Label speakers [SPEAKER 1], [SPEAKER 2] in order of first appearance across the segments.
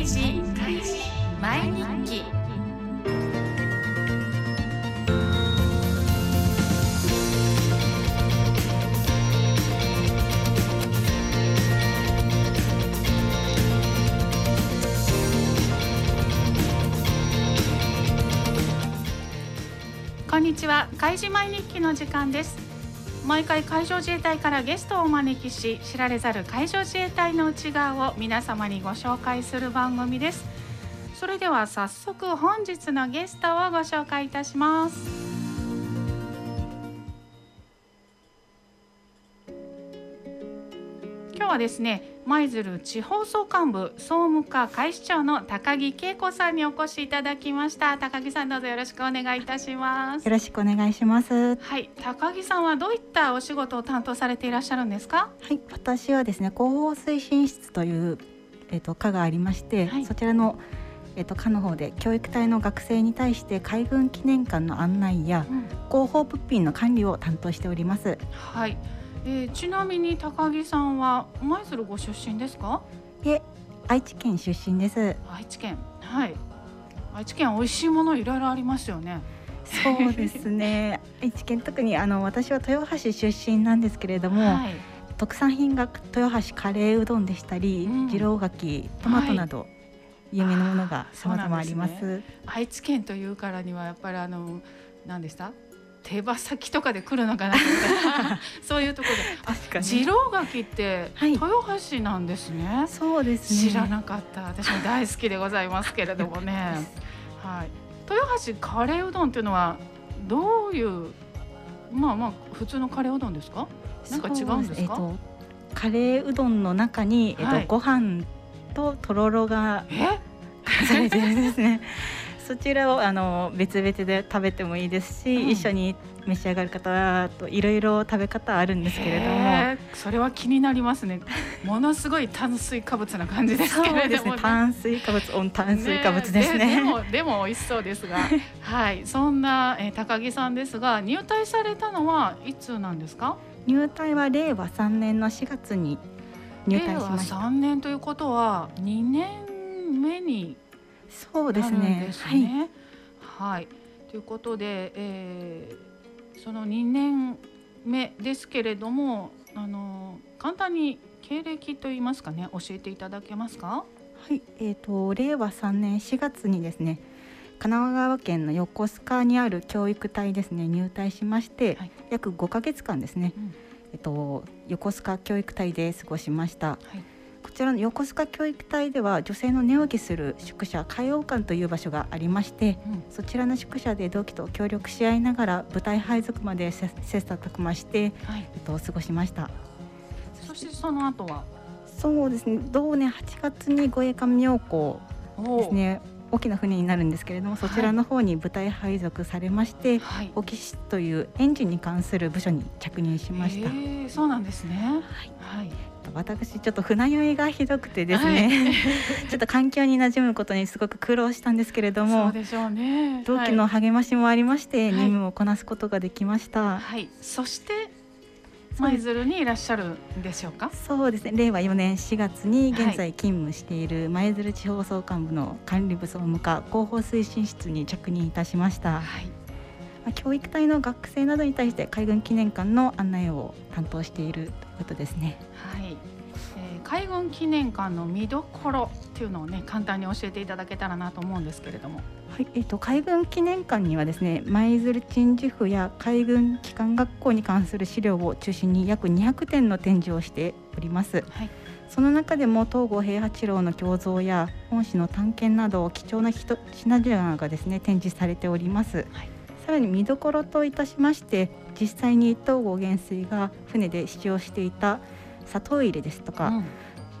[SPEAKER 1] 開示毎日。記こんにちは。開示毎日記の時間です。毎回海上自衛隊からゲストをお招きし知られざる海上自衛隊の内側を皆様にご紹介する番組です。それでは早速本日のゲストをご紹介いたします。はですね舞鶴地方総監部総務課会視長の高木恵子さんにお越しいただきました。高木さんどうぞよろしくお願いいたします。
[SPEAKER 2] よろしくお願いします。
[SPEAKER 1] はい。高木さんはどういったお仕事を担当されていらっしゃるんですか？
[SPEAKER 2] はい、私はですね、広報推進室というえっ、と課がありまして、
[SPEAKER 1] はい。
[SPEAKER 2] そちらのえっ、と課の方で教育隊の学生に対して海軍記念館の案内や
[SPEAKER 1] うん。
[SPEAKER 2] 広報物品の管理を担当しております。
[SPEAKER 1] はい、えーちなみに高木さんは舞鶴ご出身ですか？
[SPEAKER 2] で、愛知県出身です。
[SPEAKER 1] 愛知県。はい。愛知県美味しいものいろいろありますよね。
[SPEAKER 2] そうですね。愛知県特にあの私は豊橋出身なんですけれども、
[SPEAKER 1] はい。
[SPEAKER 2] 特産品が豊橋カレーうどんでしたり、
[SPEAKER 1] うん。
[SPEAKER 2] 二郎柿、トマトなど、有名なものが様々あります。
[SPEAKER 1] 愛知県というからにはやっぱりあの何でした？手羽先とかで来るのかなみたいなそういうところで。あ
[SPEAKER 2] 確かに。
[SPEAKER 1] 二郎柿って
[SPEAKER 2] はい。
[SPEAKER 1] 豊橋なんですね、
[SPEAKER 2] そうですね。
[SPEAKER 1] 知らなかった。私も大好きでございますけれどもね。はい。豊橋カレーうどんっていうのはどういうまあまあ普通のカレーうどんですか？なんか違うんですか？
[SPEAKER 2] えっとカレーうどんの中にえっと、
[SPEAKER 1] はい。
[SPEAKER 2] ご飯ととろろが
[SPEAKER 1] え？
[SPEAKER 2] されてるんですね。そちらをあの別々で食べてもいいですし、
[SPEAKER 1] うん
[SPEAKER 2] 一緒に召し上がる方といろいろ食べ方あるんですけれども。
[SPEAKER 1] それは気になりますね ものすごい炭水化物な感じですけ
[SPEAKER 2] そうですね
[SPEAKER 1] れども。
[SPEAKER 2] 炭水化物オン炭水化物ですね。
[SPEAKER 1] ででもでも美味しそうですが、はい、そんな、えー高木さんですが入隊されたのはいつなんですか？
[SPEAKER 2] 入隊は令和3年の4月に入隊しました。
[SPEAKER 1] 令和3年ということは2年目に
[SPEAKER 2] そうですね。
[SPEAKER 1] です
[SPEAKER 2] はい。
[SPEAKER 1] ね。はい、ということで、えーその2年目ですけれどもあの簡単に経歴といいますかね教えていただけますか？
[SPEAKER 2] はい、えー、と令和3年4月にですね神奈川県の横須賀にある教育隊ですね入隊しまして、
[SPEAKER 1] はい
[SPEAKER 2] 約5ヶ月間ですね、
[SPEAKER 1] うん
[SPEAKER 2] えっと、横須賀教育隊で過ごしました
[SPEAKER 1] はい
[SPEAKER 2] こちらの横須賀教育隊では女性の寝起きする宿舎海洋館という場所がありまして
[SPEAKER 1] うん
[SPEAKER 2] そちらの宿舎で同期と協力し合いながら部隊配属まで切切磋琢磨して、
[SPEAKER 1] はい。
[SPEAKER 2] えっと、過ごしました
[SPEAKER 1] そしてその後は？
[SPEAKER 2] そうですね同年8月に護衛艦妙高
[SPEAKER 1] お
[SPEAKER 2] ですね大きな船になるんですけれどもそちらの方に部隊配属されまして、
[SPEAKER 1] はい。
[SPEAKER 2] オキシというエンジンに関する部署に着任しました。
[SPEAKER 1] そうなんですね。はい。
[SPEAKER 2] 私ちょっと船酔いがひどくてですね、ちょっと環境に馴染むことにすごく苦労したんですけれど
[SPEAKER 1] そ
[SPEAKER 2] も
[SPEAKER 1] うでしょうね。
[SPEAKER 2] 同期の励ましもありまして、
[SPEAKER 1] はい
[SPEAKER 2] 任務をこなすことができました。
[SPEAKER 1] はい、はい、そして舞鶴にいらっしゃるんでしょうか？
[SPEAKER 2] そうですね令和4年4月に
[SPEAKER 1] はい
[SPEAKER 2] 現在勤務している舞鶴地方総監部の管理部総務課広報推進室に着任いたしました。
[SPEAKER 1] はい。
[SPEAKER 2] まあ教育隊の学生などに対して海軍記念館の案内を担当しているということですね。
[SPEAKER 1] はい。えー海軍記念館の見どころっていうのをね簡単に教えていただけたらなと思うんですけれども。
[SPEAKER 2] はい、えっと海軍記念館にはですね舞鶴鎮守府や海軍機関学校に関する資料を中心に約200点の展示をしております。
[SPEAKER 1] はい。
[SPEAKER 2] その中でも東郷平八郎の胸像や本誌の探検など貴重な品々がですね展示されております。
[SPEAKER 1] はい
[SPEAKER 2] さらに見どころといたしまして実際に東郷元帥が船で使用していた砂糖入れですとか、
[SPEAKER 1] うん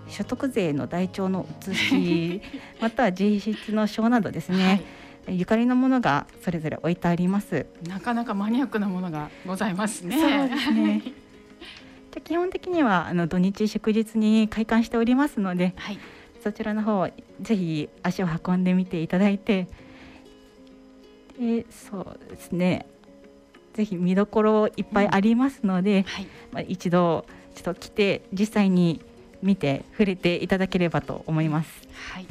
[SPEAKER 2] 所得税の台帳の写し または実質の章などですね、ゆかりのものがそれぞれ置いてあります。
[SPEAKER 1] はい。なかなかマニアックなものがございますね。
[SPEAKER 2] そうですね じゃあ基本的にはあの土日祝日に開館しておりますので
[SPEAKER 1] はい。
[SPEAKER 2] そちらの方ぜひ足を運んでみていただいてでそうですねぜひ見どころいっぱいありますので、
[SPEAKER 1] はい。
[SPEAKER 2] まあ、一度ちょっと来て実際に見て触れていただければと思います。
[SPEAKER 1] はい。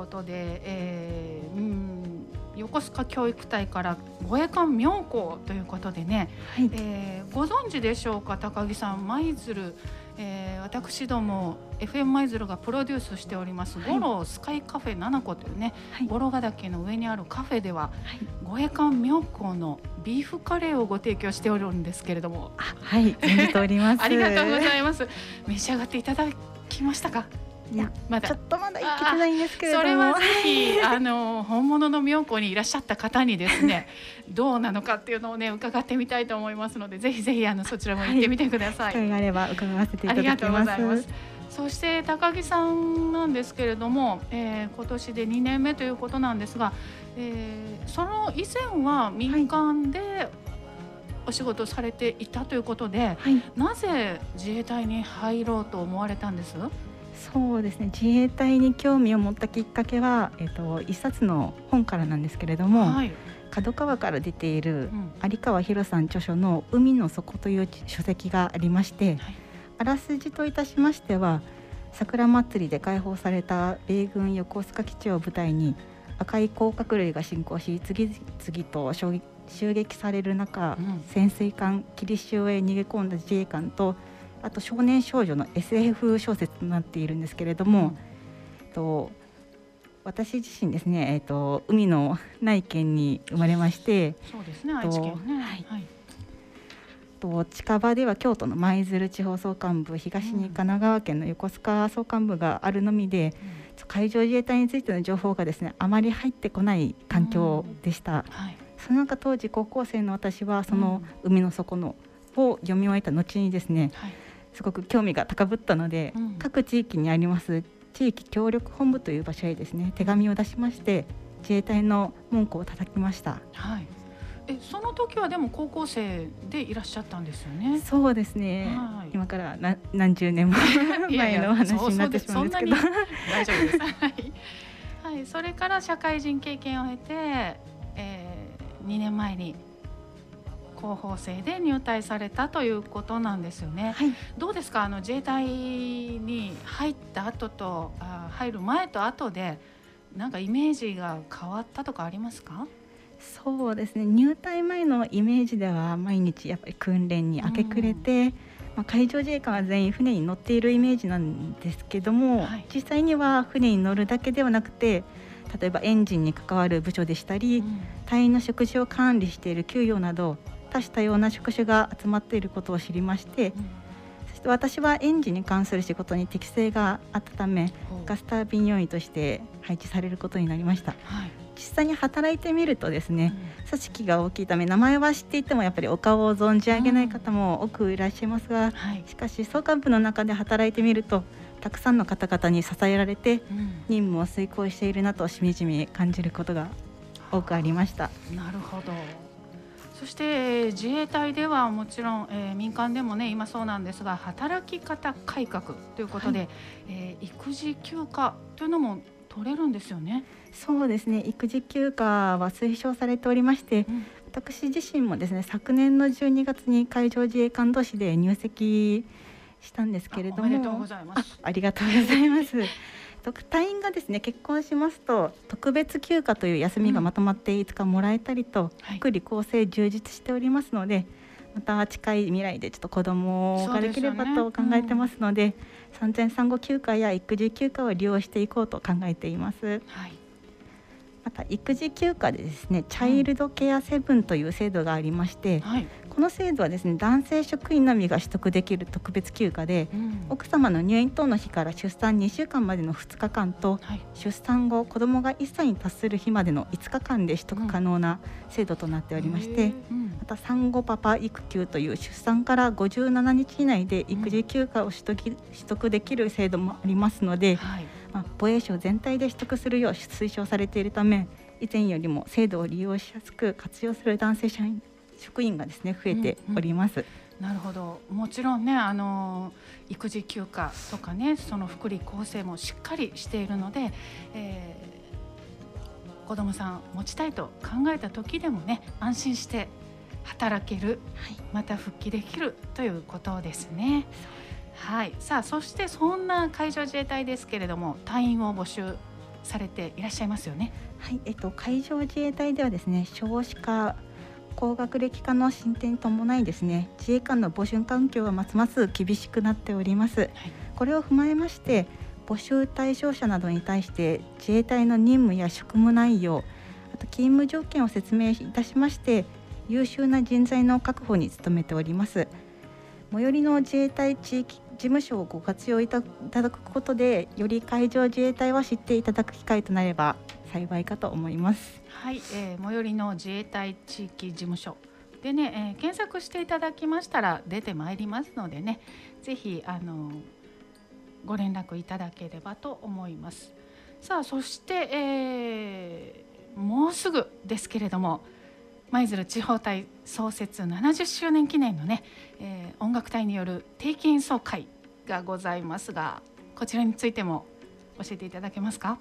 [SPEAKER 1] ことで、えー、うん横須賀教育隊から護衛艦妙高ということでね、はい、えー、ご存知でしょうか高木さん舞鶴、えー、私ども FM 舞鶴がプロデュースしております五郎、スカイカフェ七子というね、はい、五郎ヶ岳の上にあるカフェでは、はい、護衛艦妙高のビーフカレーをご提供しておるんですけれども。
[SPEAKER 2] はい存じております。
[SPEAKER 1] ありがとうございます。召し上がっていただきましたか？
[SPEAKER 2] いやまだ。ちょっとまだいけてないんですけれども。
[SPEAKER 1] それはぜひあの本物の妙高にいらっしゃった方にですね どうなのかっていうのをね伺ってみたいと思いますのでぜひぜひあのそちらも行ってみてください。
[SPEAKER 2] はい、があれば伺わせていただきます。
[SPEAKER 1] そして高木さんなんですけれども、えー、今年で2年目ということなんですが、えー、その以前は民間でお仕事されていたということで、はい、なぜ自衛隊に入ろうと思われたんです？
[SPEAKER 2] そうですね。自衛隊に興味を持ったきっかけは、えっと、一冊の本からなんですけれども、はい、角川から出ている有川博さん著書の「海の底」という書籍がありまして、はい、あらすじといたしましては桜祭りで解放された米軍横須賀基地を舞台に赤い甲殻類が進行し次々と襲撃される中、うん、潜水艦霧潮へ逃げ込んだ自衛官とあと少年少女の SF 小説となっているんですけれども、うん、と私自身ですね、えーと、海のない県に生まれまして
[SPEAKER 1] そうですね愛知県ね、はい、はい。
[SPEAKER 2] と近場では京都の舞鶴地方総監部東に神奈川県の横須賀総監部があるのみで、うん、海上自衛隊についての情報がですねあまり入ってこない環境でした、うん。はい、その中当時高校生の私はその海の底のを読み終えた後にですね、はいすごく興味が高ぶったので、うん、各地域にあります地域協力本部という場所へですね手紙を出しまして自衛隊の文句を叩きました。
[SPEAKER 1] はいえその時はでも高校生でいらっしゃったんですよね？
[SPEAKER 2] そうですね。はい、今からな何十年も 前の話になってしまうんですけど。
[SPEAKER 1] 大丈夫です。はい。はい、それから社会人経験を経て、えー、2年前に広報生で入隊されたということなんですよね。はい、どうですか？あの自衛隊に入った後とあ入る前と後でなんかイメージが変わったとかありますか？
[SPEAKER 2] そうですね。入隊前のイメージでは毎日やっぱり訓練に明け暮れて、うん、まあ、海上自衛官は全員船に乗っているイメージなんですけども、はい、実際には船に乗るだけではなくて例えばエンジンに関わる部署でしたり、うん、隊員の食事を管理している給与など多種多様な職種が集まっていることを知りまして、うん、そして私は園児に関する仕事に適性があったためガスタービン用意として配置されることになりました、はい、実際に働いてみるとですね、うん、組織が大きいため名前は知っていてもやっぱりお顔を存じ上げない方も多くいらっしゃいますが、うん。はい、しかし総監部の中で働いてみるとたくさんの方々に支えられて任務を遂行しているなとしみじみ感じることが多くありました。
[SPEAKER 1] なるほどそして自衛隊ではもちろん、えー、民間でもね今そうなんですが働き方改革ということで、はい、えー、育児休暇というのも取れるんですよね。
[SPEAKER 2] そうですね。育児休暇は推奨されておりまして、うん、私自身もですね昨年の12月に海上自衛官同士で入籍したんですけれども。ありがとうございます ありがですね結婚しますと特別休暇という休みがまとまっていつかもらえたりと、うん、福利厚生充実しておりますので、また近い未来でちょっと子供ができればと考えてますので、ねうん、産前産後休暇や育児休暇を利用していこうと考えています。はい。また育児休暇でですねチャイルドケアセブンという制度がありまして、はい、この制度はですね男性職員のみが取得できる特別休暇で、うん、奥様の入院等の日から出産2週間までの2日間と、はい、出産後子どもが1歳に達する日までの5日間で取得可能な制度となっておりまして、うん、また産後パパ育休という出産から57日以内で育児休暇を取得,、取得できる制度もありますので、はい、まあ、防衛省全体で取得するよう推奨されているため以前よりも制度を利用しやすく活用する男性社員職員がですね増えております。うん
[SPEAKER 1] うん、なるほどもちろんねあの育児休暇とかねその福利厚生もしっかりしているので、えー、子どもさん持ちたいと考えた時でもね安心して働ける、はい、また復帰できるということですね。はい、さあそしてそんな海上自衛隊ですけれども隊員を募集されていらっしゃいますよね。
[SPEAKER 2] はい、えっと海上自衛隊ではですね少子化高学歴化の進展に伴いですね自衛官の募集環境はますます厳しくなっております、はい、これを踏まえまして募集対象者などに対して自衛隊の任務や職務内容あと勤務条件を説明いたしまして優秀な人材の確保に努めております。最寄りの自衛隊地域事務所をご活用いただくことでより海上自衛隊は知っていただく機会となれば幸いかと思います。
[SPEAKER 1] はい、えー、最寄りの自衛隊地域事務所でね、えー、検索していただきましたら出てまいりますのでね、ぜひあのご連絡いただければと思います。さあそして、えー、もうすぐですけれども。舞鶴地方隊創設70周年記念のね、えー、音楽隊による定期演奏会がございますがこちらについても教えていただけますか？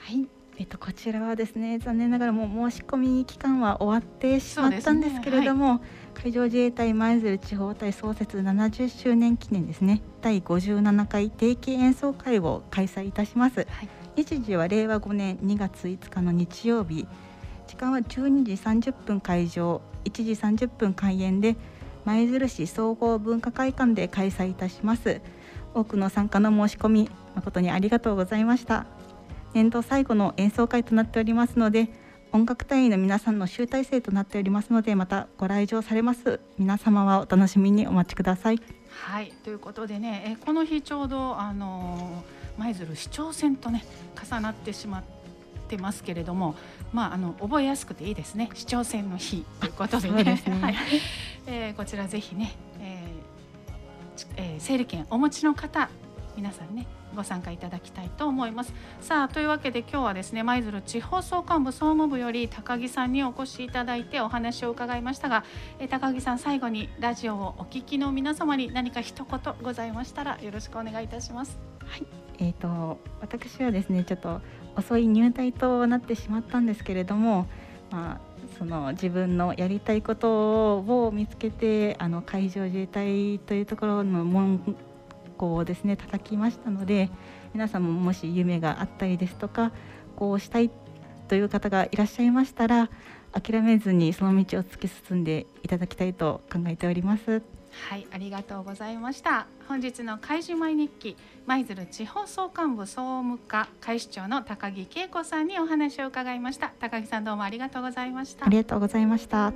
[SPEAKER 2] はいえっと、こちらはですね残念ながらもう申し込み期間は終わってしまったんですけれども、ねはい、海上自衛隊舞鶴地方隊創設70周年記念ですね。第57回定期演奏会を開催いたします、はい、日時は令和5年2月5日の日曜日。時間は12時30分会場。1時30分開演で舞鶴市総合文化会館で開催いたします。多くの参加の申し込み誠にありがとうございました年度最後の演奏会となっておりますので音楽隊員の皆さんの集大成となっておりますのでまたご来場されます。皆様はお楽しみにお待ちください。
[SPEAKER 1] はい。ということでねえこの日ちょうどあの舞鶴市長選とね重なってしまってますけれども、まああの覚えやすくていいですね。市長選の日ということでね。でね。はい、えー、こちらぜひね、えーえー、整理券お持ちの方皆さんねご参加いただきたいと思います。さあというわけで今日はですね舞鶴地方総監部総務部より高木さんにお越しいただいてお話を伺いましたがえ高木さん最後にラジオをお聞きの皆様に何か一言ございましたらよろしくお願いいたします。
[SPEAKER 2] はい。えーと、私はですねちょっと遅い入隊となってしまったんですけれども、まあ、その自分のやりたいことを見つけてあの海上自衛隊というところの門こうですね叩きましたので皆さんももし夢があったりですとかこうしたいという方がいらっしゃいましたら諦めずにその道を突き進んでいただきたいと考えております。
[SPEAKER 1] はい、ありがとうございました。本日の開示前日記、舞鶴地方総監部総務課会市長の高木恵子さんにお話を伺いました。高木さんどうもありがとうございました。
[SPEAKER 2] ありがとうございました。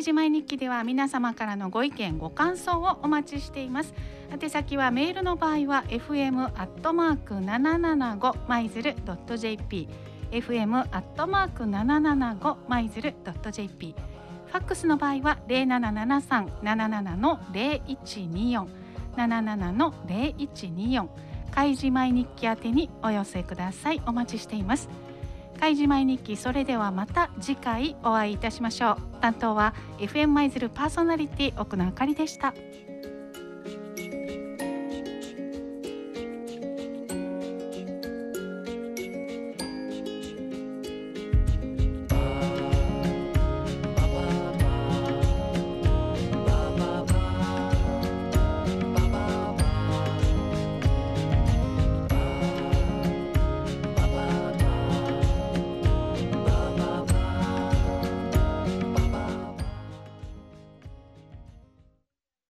[SPEAKER 1] 開示前日記では皆様からのご意見ご感想をお待ちしています。宛先はメールの場合は fm アットマーク775マイズルドット jp fm アットマーク775マイズルドット jp ファックスの場合は0773-77の0124 77の0124開示前日記宛てにお寄せください。お待ちしています。開示毎日記それではまた次回お会いいたしましょう担当は FM 舞鶴パーソナリティ奥野あかりでした。